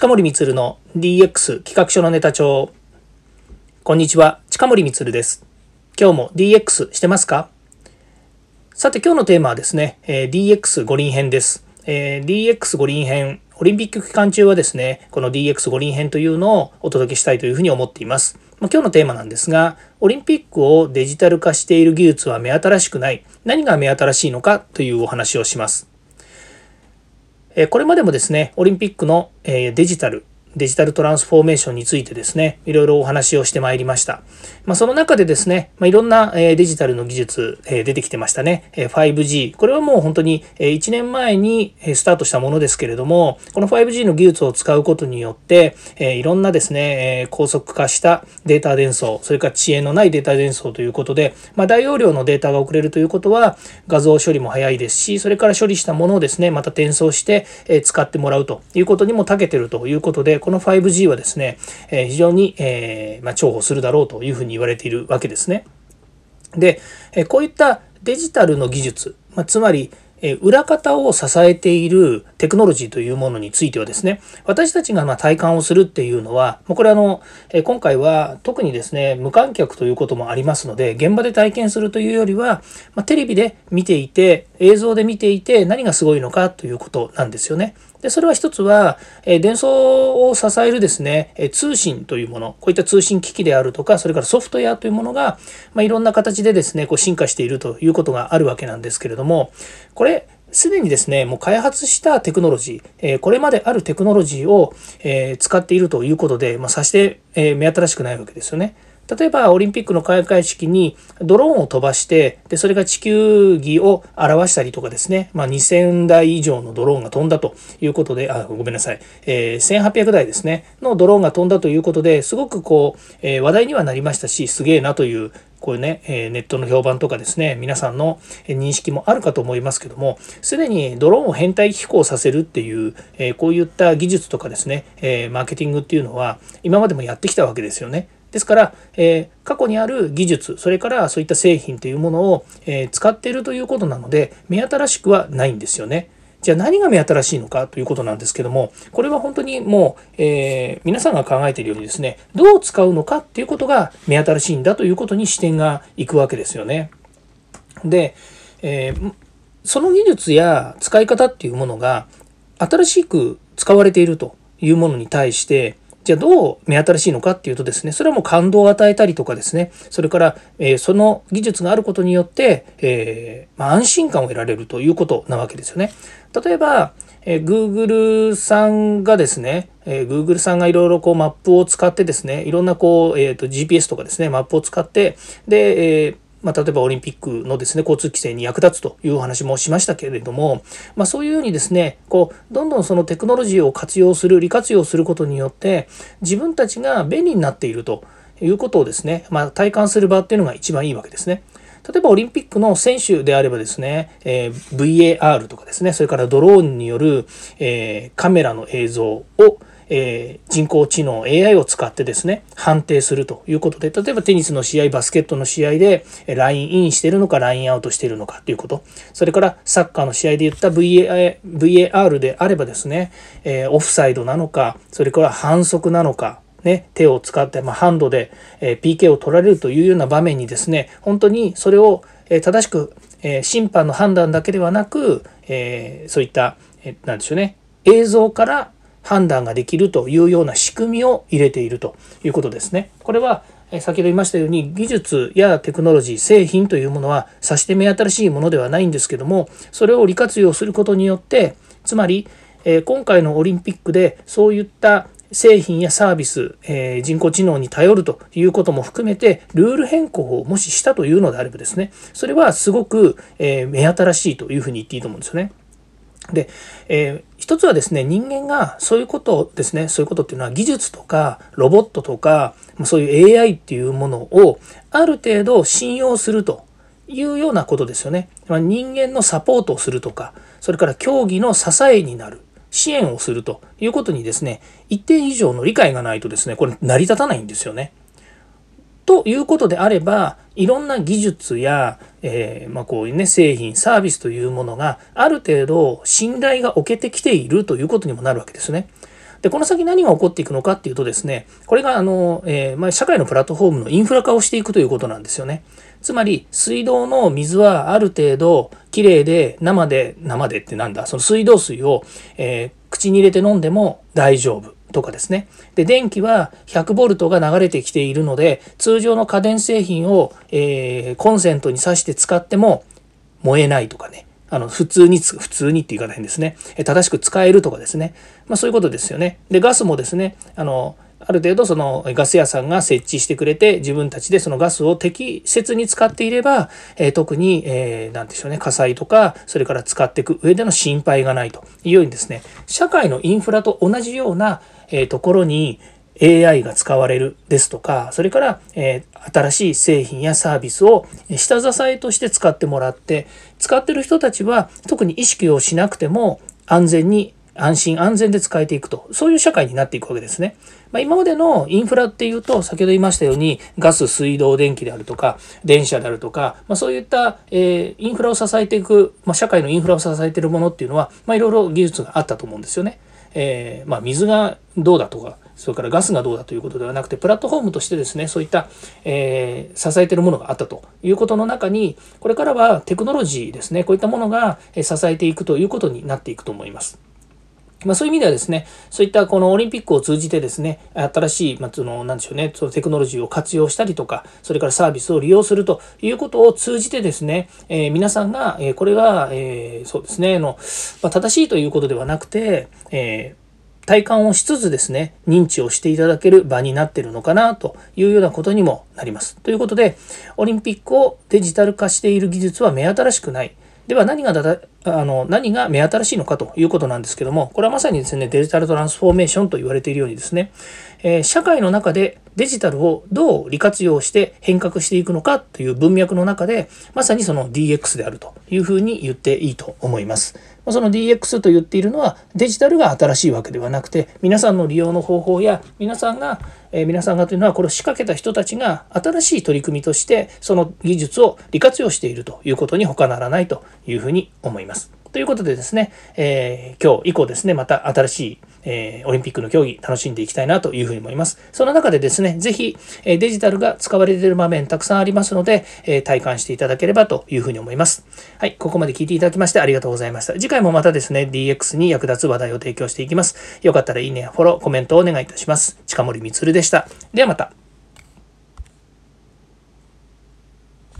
近森光の DX 企画書のネタ帳。こんにちは、近森光です。今日も DX してますか？さて今日のテーマはですね、えー、DX 五輪編です。えー、DX 五輪編、オリンピック期間中はですね、この DX 五輪編というのをお届けしたいというふうに思っています。まあ、今日のテーマなんですが、オリンピックをデジタル化している技術は目新しくない。何が目新しいのかというお話をします。これまでもですね、オリンピックのデジタル、デジタルトランスフォーメーションについてですね、いろいろお話をしてまいりました。まあ、その中でですね、まあ、いろんなデジタルの技術出てきてましたね。5G。これはもう本当に1年前にスタートしたものですけれども、この 5G の技術を使うことによって、いろんなですね、高速化したデータ伝送、それから遅延のないデータ伝送ということで、まあ、大容量のデータが送れるということは、画像処理も早いですし、それから処理したものをですね、また転送して使ってもらうということにも長けてるということで、この 5G はですね、え非常に、えま重宝するだろうというふうに言われているわけですね。で、えこういったデジタルの技術、まつまりえ裏方を支えているテクノロジーというものについてはですね、私たちがま体感をするっていうのは、これあの、え今回は特にですね、無観客ということもありますので、現場で体験するというよりは、まテレビで見ていて、映像で見ていて何がすごいのかということなんですよね。で、それは一つは、え伝送を支えるですね、え通信というもの、こういった通信機器であるとか、それからソフトウェアというものが、まあ、いろんな形でですね、こう進化しているということがあるわけなんですけれども、これ、すでにですね、もう開発したテクノロジー、えこれまであるテクノロジーを、え使っているということで、まあ、さして、え目新しくないわけですよね。例えばオリンピックの開会式にドローンを飛ばしてでそれが地球儀を表したりとかですね、まあ、2000台以上のドローンが飛んだということであごめんなさい、えー、1800台ですね。のドローンが飛んだということですごくこう、えー、話題にはなりましたしすげえなというこういうね、えネットの評判とかですね、皆さんの認識もあるかと思いますけども、すでにドローンを編隊飛行させるっていう、えこういった技術とかですね、えマーケティングっていうのは、今までもやってきたわけですよね。ですから、えー、過去にある技術それからそういった製品というものを、えー、使っているということなので目新しくはないんですよね。じゃあ何が目新しいのかということなんですけどもこれは本当にもう、えー、皆さんが考えているようにですねどう使うのかっていうことが目新しいんだということに視点がいくわけですよね。で、えその技術や使い方っていうものが新しく使われているというものに対してじゃあどう目新しいのかっていうとですね、それはもう感動を与えたりとかですね、それから、え、その技術があることによって、え、ま、安心感を得られるということなわけですよね。例えば、え、Google さんがですね、え、Google さんがいろいろこうマップを使ってですね、いろんなこう、えーと、GPS とかですね、マップを使って、で、えーまあ、例えばオリンピックのですね交通規制に役立つというお話もしましたけれども、まあ、そういうようにですねこうどんどんそのテクノロジーを活用する利活用することによって自分たちが便利になっているということをですね、まあ、体感する場っていうのが一番いいわけですね。例えばオリンピックの選手であればですね、えー、VAR とかですねそれからドローンによる、えー、カメラの映像をえー、人工知能 AI を使ってですね判定するということで例えばテニスの試合バスケットの試合でラインインしてるのかラインアウトしてるのかということ。それからサッカーの試合で言った VAR であればですね、えー、オフサイドなのかそれから反則なのかね、手を使って、まあ、ハンドで、え、PK を取られるというような場面にですね本当にそれを、え、正しく、え、審判の判断だけではなく、えそういった、えー、でしょうね映像から判断ができるというような仕組みを入れているということですね。これは先ほど言いましたように技術やテクノロジー製品というものはさして目新しいものではないんですけどもそれを利活用することによってつまり今回のオリンピックでそういった製品やサービス、え、人工知能に頼るということも含めてルール変更をもししたというのであればですねそれはすごく、え、目新しいというふうに言っていいと思うんですよね。で、え、一つはですね人間がそういうことですねそういうことっていうのは技術とかロボットとかそういう AI っていうものをある程度信用するというようなことですよね。ま、人間のサポートをするとかそれから競技の支えになる支援をするということにですね一定以上の理解がないとですねこれ成り立たないんですよね。ということであればいろんな技術や、えー、まあ、こういうね製品サービスというものがある程度信頼が置けてきているということにもなるわけですね。で、この先何が起こっていくのかっていうとですね、これがあの、えー、まあ、社会のプラットフォームのインフラ化をしていくということなんですよね。つまり、水道の水はある程度きれいで生で、生でってなんだ、その水道水を、えー、口に入れて飲んでも大丈夫。とかですね。で、電気は 100V が流れてきているので、通常の家電製品を、えー、コンセントに挿して使っても燃えないとかね。あの、普通に、普通にって言い方変ですね。正しく使えるとかですね。まあそういうことですよね。で、ガスもですね、あの、ある程度そのガス屋さんが設置してくれて自分たちでそのガスを適切に使っていれば、え、特に、えー、でしょうね火災とかそれから使っていく上での心配がないと。いうようにですね社会のインフラと同じような、え、ところに AI が使われるですとか、それから、え、新しい製品やサービスを下支えとして使ってもらって、使ってる人たちは特に意識をしなくても安全に安心安全で使えていくと、そういう社会になっていくわけですね。まあ、今までのインフラっていうと、先ほど言いましたように、ガス、水道、電気であるとか、電車であるとか、まあ、そういった、えー、インフラを支えていく、まあ、社会のインフラを支えているものっていうのは、まあ、いろいろ技術があったと思うんですよね。えー、まあ、水がどうだとか、それからガスがどうだということではなくて、プラットフォームとしてですね、そういった、えー、支えてるものがあったということの中に、これからはテクノロジーですね、こういったものが支えていくということになっていくと思います。まあ、そういう意味ではですね、そういったこのオリンピックを通じてですね、新しい、まあ、その、なんでしょうね、そのテクノロジーを活用したりとか、それからサービスを利用するということを通じてですね、えー、皆さんが、えー、これが、えー、そうですね、の、まあ、正しいということではなくて、え体感をしつつですね、認知をしていただける場になっているのかなというようなことにもなります。ということで、オリンピックをデジタル化している技術は目新しくない。では何があの何が目新しいのかということなんですけども、これはまさにですね、デジタルトランスフォーメーションと言われているようにですね、えー、社会の中でデジタルをどう利活用して変革していくのかという文脈の中で、まさにその DX であるというふうに言っていいと思います。その DX と言っているのはデジタルが新しいわけではなくて皆さんの利用の方法や皆さんが、えー、皆さんがというのはこれを仕掛けた人たちが新しい取り組みとしてその技術を利活用しているということに他ならないというふうに思います。ということでですね、えー、今日以降ですね、また新しい、えー、オリンピックの競技楽しんでいきたいなというふうに思います。その中でですね、ぜひ、えデジタルが使われている場面たくさんありますので、え体感していただければというふうに思います。はい、ここまで聞いていただきましてありがとうございました。次回もまたですね、DX に役立つ話題を提供していきます。よかったらいいね、フォロー、コメントをお願いいたします。近森光でした。ではまた。